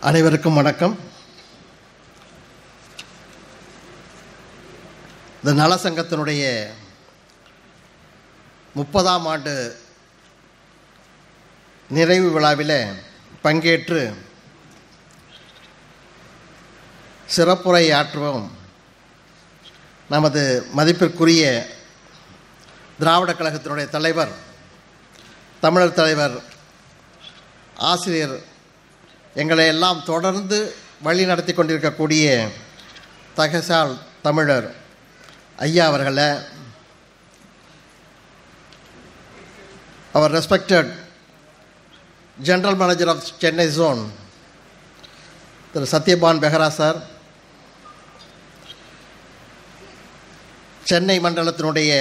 அனைவருக்கும் வணக்கம். இந்த நல சங்கத்தினுடைய முப்பதாம் ஆண்டு நிறைவு விழாவில் பங்கேற்று சிறப்புரை ஆற்றுவோம். நமது மதிப்பிற்குரிய திராவிட கழகத்தினுடைய தலைவர் தமிழர் தலைவர் ஆசிரியர் எங்களை எல்லாம் தொடர்ந்து வழி நடத்தி கொண்டிருக்கக்கூடிய தகசால் தமிழர் ஐயா அவர்களை அவர் respected general manager of Chennai zone Thiru சத்யபான் Behera sir Chennai மண்டலத்தினுடைய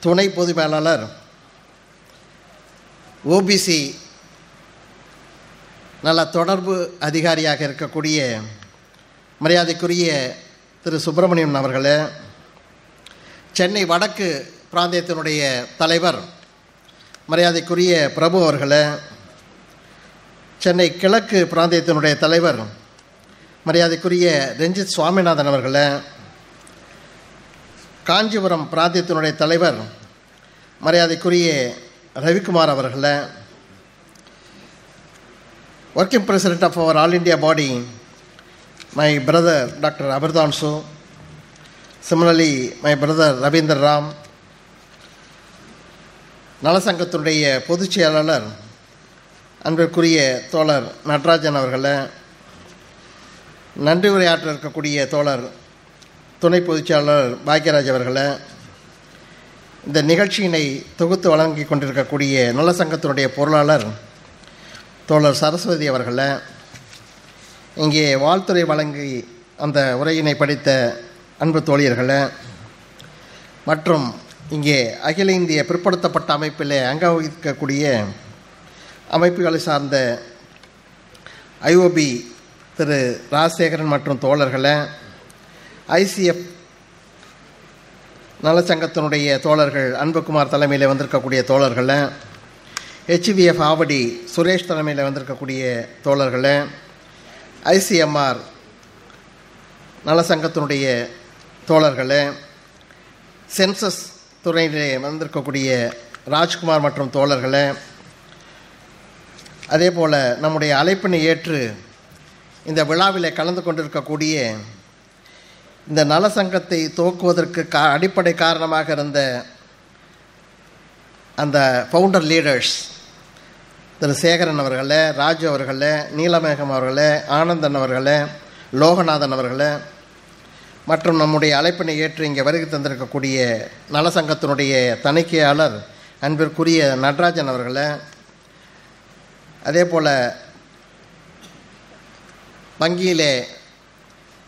துணை பொது மேலாளர் ஓபிசி நல்ல தொடர்பு அதிகாரியாக இருக்கக்கூடிய மரியாதைக்குரிய திரு சுப்பிரமணியன் அவர்களே சென்னை வடக்கு பிராந்தியத்தினுடைய தலைவர் மரியாதைக்குரிய பிரபு அவர்களே சென்னை கிழக்கு பிராந்தியத்தினுடைய தலைவர் மரியாதைக்குரிய ரஞ்சித் சுவாமிநாதன் அவர்களே காஞ்சிபுரம் பிராந்தியத்தினுடைய தலைவர் மரியாதைக்குரிய ரவிக்குமார் அவர்களை working president of our all India body my brother doctor Abhardansu, similarly my brother Ravinder Ram நலசங்கத்துடைய பொதுச் செயலாளர் அன்பிற்குரிய தோழர் நட்ராஜன் அவர்களை நன்றி உரையாற்ற இருக்கக்கூடிய தோழர் துணை பொதுச் செயலாளர் பாக்யராஜ் அவர்களை இந்த நிகழ்ச்சியினை தொகுத்து வழங்கி கொண்டிருக்கக்கூடிய நலசங்கத்தினுடைய பொருளாளர் தோழர் சரஸ்வதி அவர்களை இங்கே வாழ்த்துறை வழங்கி அந்த உரையினை படித்த அன்பு தோழியர்களை மற்றும் இங்கே அகில இந்திய பிற்படுத்தப்பட்ட அமைப்பில் அங்க வகிக்கக்கூடிய அமைப்புகளை சார்ந்த ஐஓபி திரு ராஜசேகரன் மற்றும் தோழர்களை ஐசிஎஃப் நலச்சங்கத்தினுடைய தோழர்கள் அன்புக்குமார் தலைமையில் வந்திருக்கக்கூடிய தோழர்களை ஹெச்விஎஃப் ஆவடி சுரேஷ் தலைமையில் வந்திருக்கக்கூடிய தோழர்களே ஐசிஎம்ஆர் நலசங்கத்தினுடைய தோழர்களே சென்சஸ் துறையிலே வந்திருக்கக்கூடிய ராஜ்குமார் மற்றும் தோழர்களே அதே போல் நம்முடைய அழைப்பினை ஏற்று இந்த விழாவில் கலந்து கொண்டிருக்கக்கூடிய இந்த நலசங்கத்தை துவக்குவதற்கு கா அடிப்படை காரணமாக இருந்த அந்த ஃபவுண்டர் லீடர்ஸ் திரு சேகரன் அவர்களே ராஜு அவர்களே நீலமேகம் அவர்களே ஆனந்தன் அவர்களே லோகநாதன் அவர்களே மற்றும் நம்முடைய அழைப்பினை ஏற்று இங்கே வருகை தந்திருக்கக்கூடிய நலசங்கத்தினுடைய தணிக்கையாளர் அன்பிற்குரிய நடராஜன் அவர்களே அதே போல் வங்கியிலே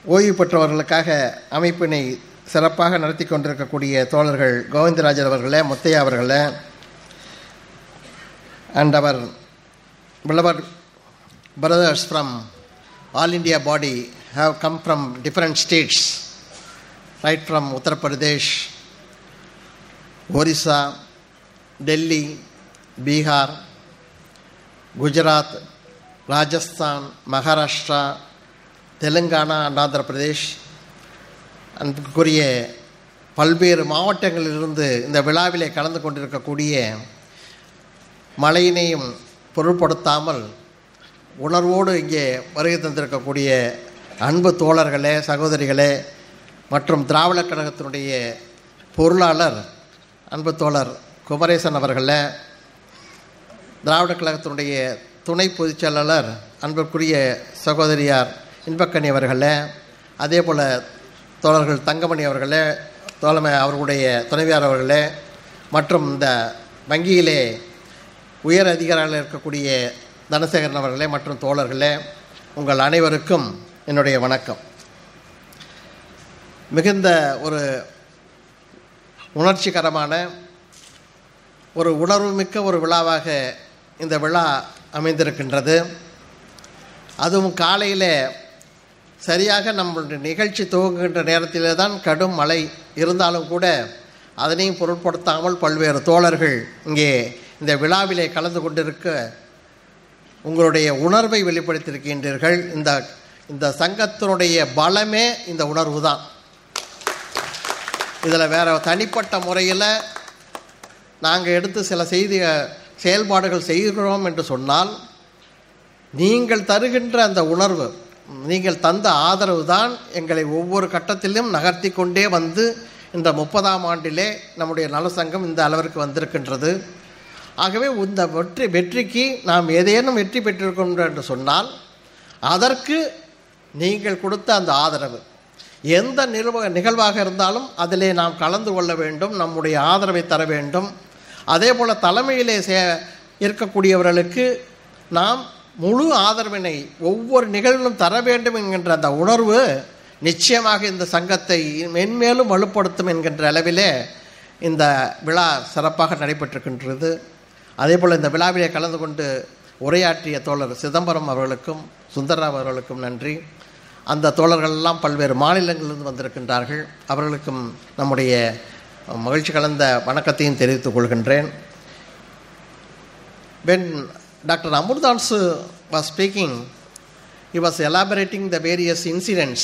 ஓய்வு பெற்றவர்களுக்காக அமைப்பினை சிறப்பாக நடத்தி கொண்டிருக்கக்கூடிய தோழர்கள் கோவிந்தராஜர் அவர்களே முத்தையா அவர்களே and our beloved brothers from All India body have come from different states, right from Uttar Pradesh, Orissa, Delhi, Bihar, Gujarat, Rajasthan, Maharashtra, Telangana and Andhra Pradesh அன்புக்குரிய பல்வேறு மாவட்டங்களிலிருந்து இந்த விழாவிலே கலந்து கொண்டிருக்கக்கூடிய மழையினையும் பொருட்படுத்தாமல் உணர்வோடு இங்கே வருகை தந்திருக்கக்கூடிய அன்பு தோழர்களே சகோதரிகளே மற்றும் திராவிட கழகத்தினுடைய பொருளாளர் அன்பு தோழர் குமரேசன் அவர்களே திராவிட கழகத்தினுடைய துணை பொதுச் செயலாளர் அன்பிற்குரிய சகோதரியார் இன்பக்கனி அவர்களே அதே போல் தோழர்கள் தங்கமணி அவர்களே தோழமை அவர்களுடைய துணைவியார் அவர்களே மற்றும் இந்த வங்கியிலே உயர் அதிகாரிகள் இருக்கக்கூடிய தனசேகரன் அவர்களே மற்றும் தோழர்களே உங்கள் அனைவருக்கும் என்னுடைய வணக்கம். மிகுந்த ஒரு உணர்ச்சிகரமான ஒரு உணர்வுமிக்க ஒரு விழாவாக இந்த விழா அமைந்திருக்கின்றது. அதுவும் காலையில் சரியாக நம்மளுடைய நிகழ்ச்சி துவங்குகின்ற நேரத்திலே தான் கடும் மழை இருந்தாலும் கூட அதனையும் பொருட்படுத்தாமல் பல்வேறு தோழர்கள் இங்கே இந்த விழாவிலே கலந்து கொண்டிருக்க உங்களுடைய உணர்வை வெளிப்படுத்தியிருக்கின்றீர்கள். இந்த இந்த சங்கத்தினுடைய பலமே இந்த உணர்வு தான் இதில் வேற தனிப்பட்ட முறையில் நாங்கள் எடுத்து சில செய்தி செயல்பாடுகள் செய்கிறோம் என்று சொன்னால் நீங்கள் தருகின்ற அந்த உணர்வு நீங்கள் தந்த ஆதரவு தான் எங்களை ஒவ்வொரு கட்டத்திலும் நகர்த்தி கொண்டே வந்து இந்த முப்பதாம் ஆண்டிலே நம்முடைய நலசங்கம் இந்த அளவிற்கு வந்திருக்கின்றது. ஆகவே இந்த வெற்றி வெற்றிக்கு நாம் ஏதேனும் வெற்றி பெற்றிருக்கின்றோம் என்று சொன்னால் அதற்கு நீங்கள் கொடுத்த அந்த ஆதரவு. எந்த நிறுவ நிகழ்வாக இருந்தாலும் அதிலே நாம் கலந்து கொள்ள வேண்டும் நம்முடைய ஆதரவை தர வேண்டும். அதே போல் தலைமையிலே சே இருக்கக்கூடியவர்களுக்கு நாம் முழு ஆதரவினை ஒவ்வொரு நிகழ்விலும் தர வேண்டும் என்கின்ற அந்த உணர்வு நிச்சயமாக இந்த சங்கத்தை மென்மேலும் வலுப்படுத்தும் என்கின்ற அளவிலே இந்த விழா சிறப்பாக நடைபெற்றிருக்கின்றது. அதே போல் இந்த விழாவிலே கலந்து கொண்டு உரையாற்றிய தோழர் சிதம்பரம் அவர்களுக்கும் சுந்தரராவ் அவர்களுக்கும் நன்றி அந்த தோழர்கள்லாம் பல்வேறு மாநிலங்களிலிருந்து வந்திருக்கின்றார்கள் அவர்களுக்கும் நம்முடைய மகிழ்ச்சி கலந்த வணக்கத்தையும் தெரிவித்துக் கொள்கின்றேன் when Dr. Amurdans was speaking, he was elaborating the various incidents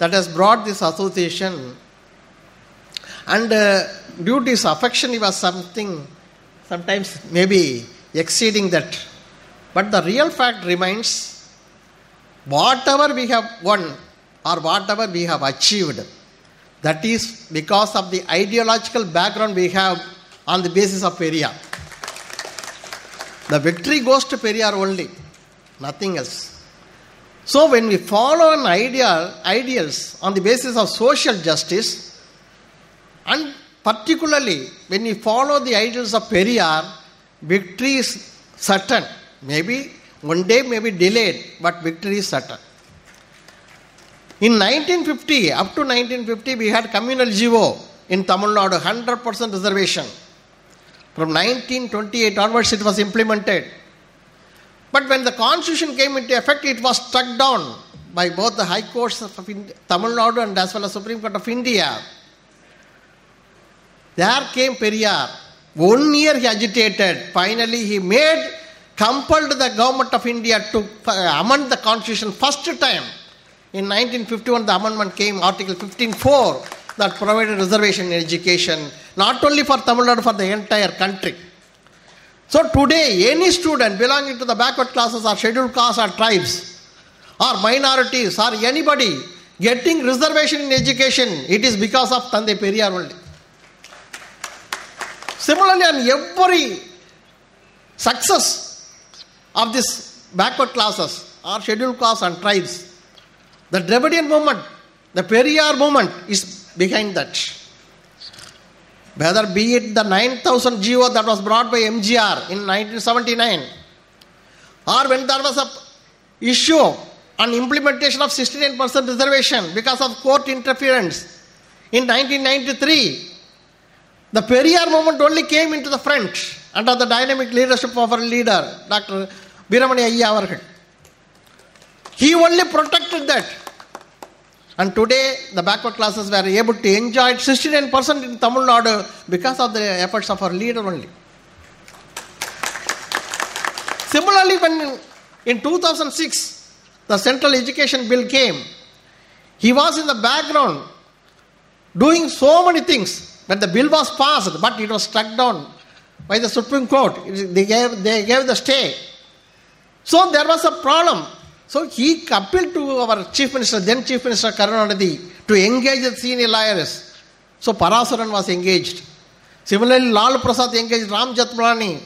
that has brought this association and uh, due to his affection he was something sometimes maybe exceeding that but the real fact remains whatever we have won or whatever we have achieved that is because of the ideological background we have on the basis of Periyar. The victory goes to Periyar only, nothing else. So when we follow an ideal, ideals on the basis of social justice, and particularly when we follow the ideals of Periyar, victory is certain. Maybe one day may be delayed, but victory is certain. In 1950, up to 1950, we had communal GO in Tamil Nadu, 100% reservation. From 1928 onwards, it was implemented. But when the constitution came into effect, it was struck down by both the high courts of Tamil Nadu and as well as Supreme Court of India. There came Periyar. One year he agitated. Finally, he made, compelled the government of India to uh, amend the constitution first time. In 1951, the amendment came, Article 15.4, that provided reservation in education, not only for Tamil Nadu, for the entire country. So today, any student belonging to the backward classes or scheduled castes or tribes or minorities or anybody getting reservation in education, it is because of Thanthai Periyar only. Similarly, on every success of this backward classes or scheduled castes and tribes, the Dravidian movement, the Periyar movement is behind that. Whether be it the 9000 GO that was brought by MGR in 1979, or when there was a issue on implementation of 69% reservation because of court interference in 1993, the Periyar movement only came into the front under the dynamic leadership of our leader, Dr. Veeramani Ayya. He only protected that. And today, the backward classes were able to enjoy 69% in Tamil Nadu because of the efforts of our leader only. Similarly, when in 2006, the Central Education Bill came, he was in the background doing so many things. When the bill was passed, but it was struck down by the Supreme Court. They gave, they gave the stay. So there was a problem. So he appealed to our Chief Minister, then Chief Minister Karunanidhi, to engage the senior lawyers. So Parasaran was engaged. Similarly, Lal Prasad engaged Ram Jethmalani.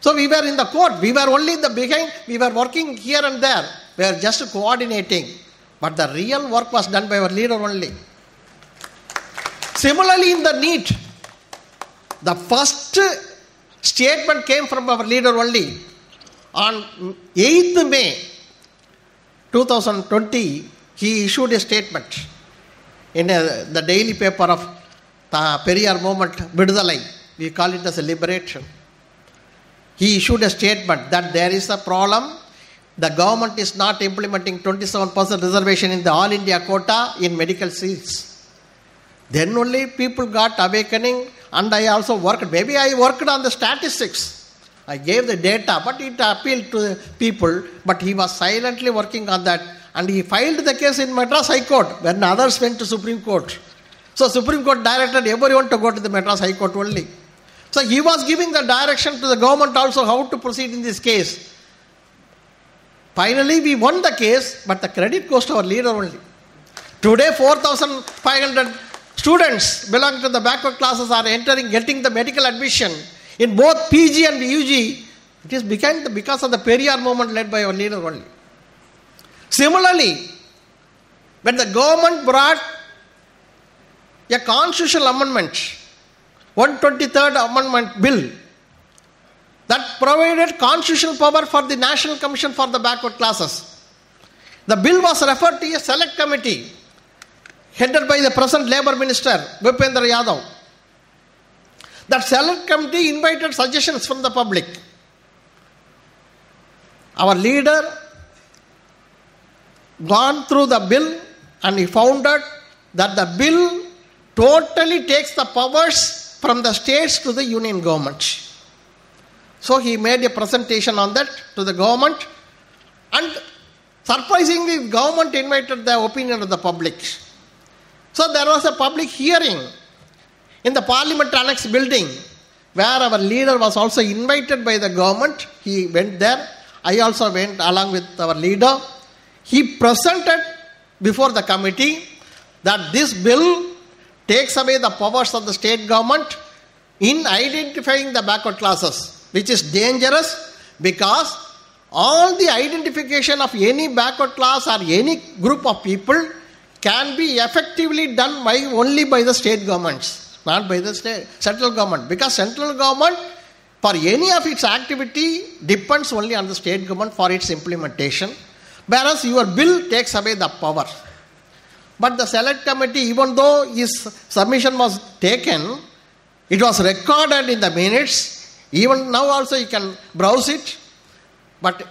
So we were in the court. We were only in the behind. We were working here and there. We were just coordinating. But the real work was done by our leader only. Similarly, in the NEET, the first statement came from our leader only. On 8th May 2020, he issued a statement in a, the daily paper of the Periyar movement, Viduthalai. We call it as a liberation. He issued a statement that there is a problem. The government is not implementing 27% reservation in the All India quota in medical seats. Then only people got awakening, and I also worked. Maybe I worked on the statistics. I gave the data, but it appealed to the people, but he was silently working on that. And he filed the case in Madras High Court when others went to Supreme Court. So Supreme Court directed everyone to go to the Madras High Court only. So he was giving the direction to the government also how to proceed in this case. Finally, we won the case, but the credit goes to our leader only. Today, 4,500 students belonging to the backward classes are entering, getting the medical admission in both PG and UG. It is because of the Periyar movement led by our leader only. Similarly, when the government brought a constitutional amendment, 123rd Amendment Bill, that provided constitutional power for the National Commission for the Backward Classes. The bill was referred to a select committee headed by the present Labour Minister, Bhupendra Yadav. That select committee invited suggestions from the public. Our leader gone through the bill and he found out that the bill totally takes the powers from the states to the union government. So he made a presentation on that to the government and surprisingly the government invited the opinion of the public. So there was a public hearing in the parliament annex building where our leader was also invited by the government. He went there. I also went along with our leader. He presented before the committee that this bill takes away the powers of the state government in identifying the backward classes, which is dangerous because all the identification of any backward class or any group of people can be effectively done by only by the state governments, not by the state, central government. Because central government, for any of its activity, depends only on the state government for its implementation. Whereas your bill takes away the power. But the select committee, even though his submission was taken, it was recorded in the minutes. Even now also you can browse it. But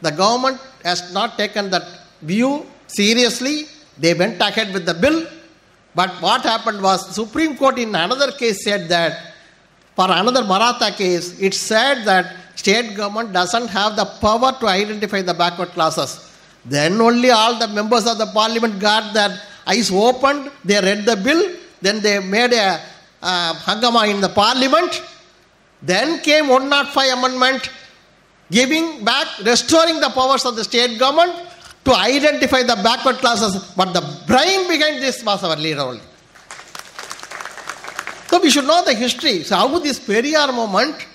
the government has not taken that view seriously. They went ahead with the bill. But what happened was Supreme Court in another case said that for another Maratha case, it said that state government doesn't have the power to identify the backward classes. Then only all the members of the parliament got their eyes opened, they read the bill, then they made a uh, hangama in the parliament. Then came 105 amendment giving back, restoring the powers of the state government to identify the backward classes. But the brain behind this was our leader only. So we should know the history. So how this Periyar movement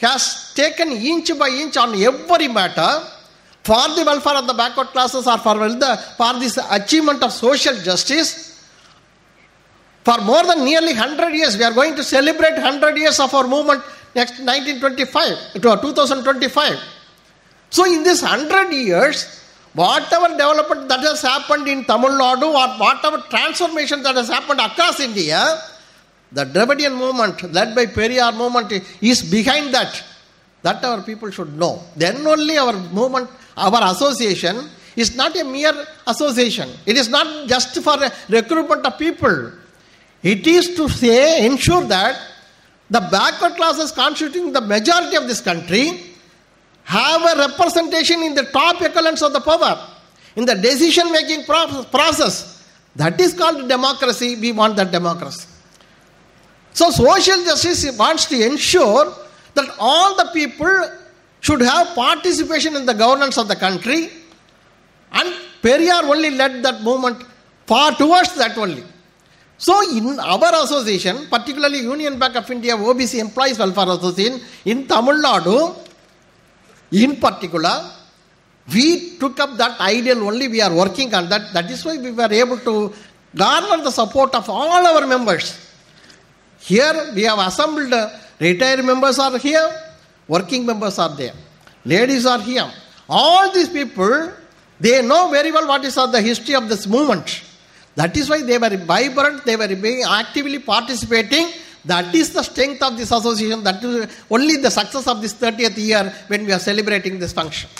has taken inch by inch on every matter for the welfare of the backward classes or for, the, for this achievement of social justice. For more than nearly 100 years, we are going to celebrate 100 years of our movement next 1925 to 2025. So in this 100 years, whatever development that has happened in Tamil Nadu or whatever transformation that has happened across India, the Dravidian movement led by Periyar movement is behind that. That our people should know. Then only our movement, our association is not a mere association. It is not just for recruitment of people. It is to say, ensure that the backward classes constituting the majority of this country have a representation in the top echelons of the power, in the decision making process. That is called democracy. We want that democracy. So, social justice wants to ensure that all the people should have participation in the governance of the country, and Periyar only led that movement far towards that only. So, in our association, particularly Union Bank of India OBC Employees Welfare Association in Tamil Nadu, in particular, we took up that ideal only. We are working on that. That is why we were able to garner the support of all our members. Here we have assembled uh, retired members are here, working members are there, ladies are here. All these people, they know very well what is the history of this movement. That is why they were vibrant, they were being actively participating. That is the strength of this association. That is only the success of this 30th year when we are celebrating this function.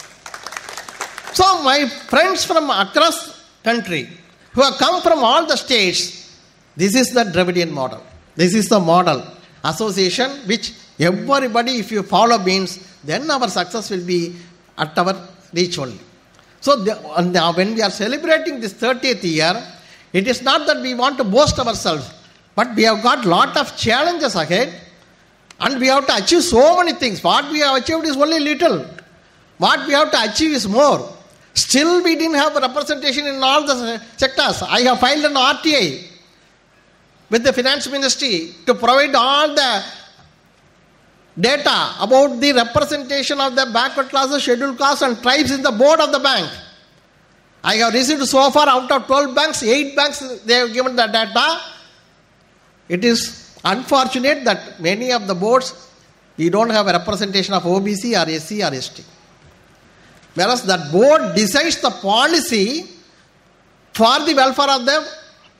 So, my friends from across country who have come from all the states, this is the Dravidian model. This is the model association which Everybody, if you follow means, then our success will be at our reach only. So the, when we are celebrating this 30th year, it is not that we want to boast ourselves, but we have got lot of challenges ahead, and we have to achieve so many things. What we have achieved is only little. What we have to achieve is more. Still, we didn't have representation in all the sectors. I have filed an RTI with the finance ministry to provide all the data about the representation of the backward classes, scheduled castes, and tribes in the board of the bank. I have received so far out of 12 banks, 8 banks they have given the data. It is unfortunate that many of the boards we don't have a representation of OBC or SC or ST. Whereas that board decides the policy for the welfare of the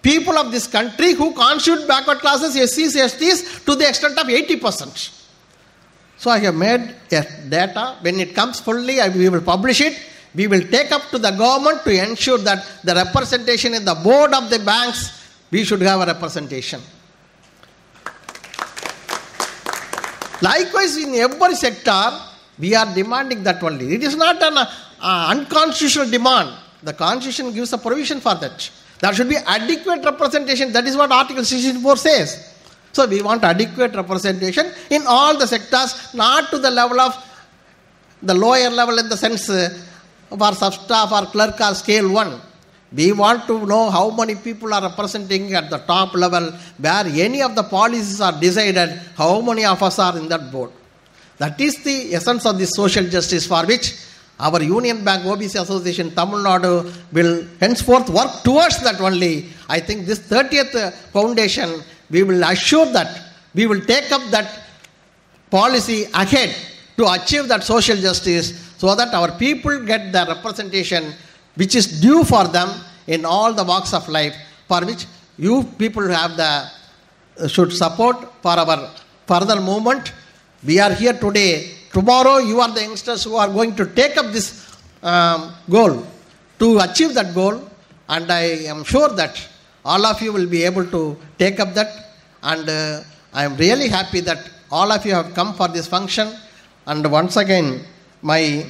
people of this country who constitute backward classes, SCs, STs to the extent of 80%. So I have made a data. When it comes fully, we will publish it. We will take up to the government to ensure that the representation in the board of the banks, we should have a representation. Likewise, in every sector, we are demanding that only. It is not an uh, unconstitutional demand. The Constitution gives a provision for that. There should be adequate representation. That is what Article 64 says. So we want adequate representation in all the sectors, not to the level of the lower level in the sense uh, for sub-staff or clerk or scale 1. We want to know how many people are representing at the top level where any of the policies are decided, how many of us are in that board. That is the essence of the social justice for which our Union Bank OBC Association Tamil Nadu will henceforth work towards that only. I think this 30th uh, foundation, we will assure that we will take up that policy ahead to achieve that social justice so that our people get the representation which is due for them in all the walks of life for which you people have the should support for our further movement. We are here today. Tomorrow you are the youngsters who are going to take up this um, goal. To achieve that goal and i am sure that all of you will be able to take up that. And uh, i am really happy that all of you have come for this function. And once again my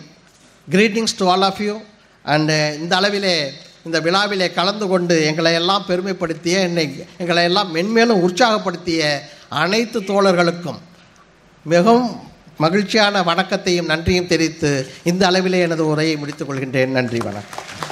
greetings to all of you and uh, இந்த அளவிலே இந்த விழாவிலே கலந்து கொண்டு எங்களை எல்லாம் பெருமைப்படுத்திய என்னை எங்களை எல்லாம் மென்மேலும் உற்சாகப்படுத்திய அனைத்து தோழர்களுக்கும் மிகவும் மகிழ்ச்சியான வணக்கத்தையும் நன்றியும் தெரிவித்து இந்த அளவிலே எனது உரையை முடித்துக் கொள்கின்றேன். நன்றி வணக்கம்.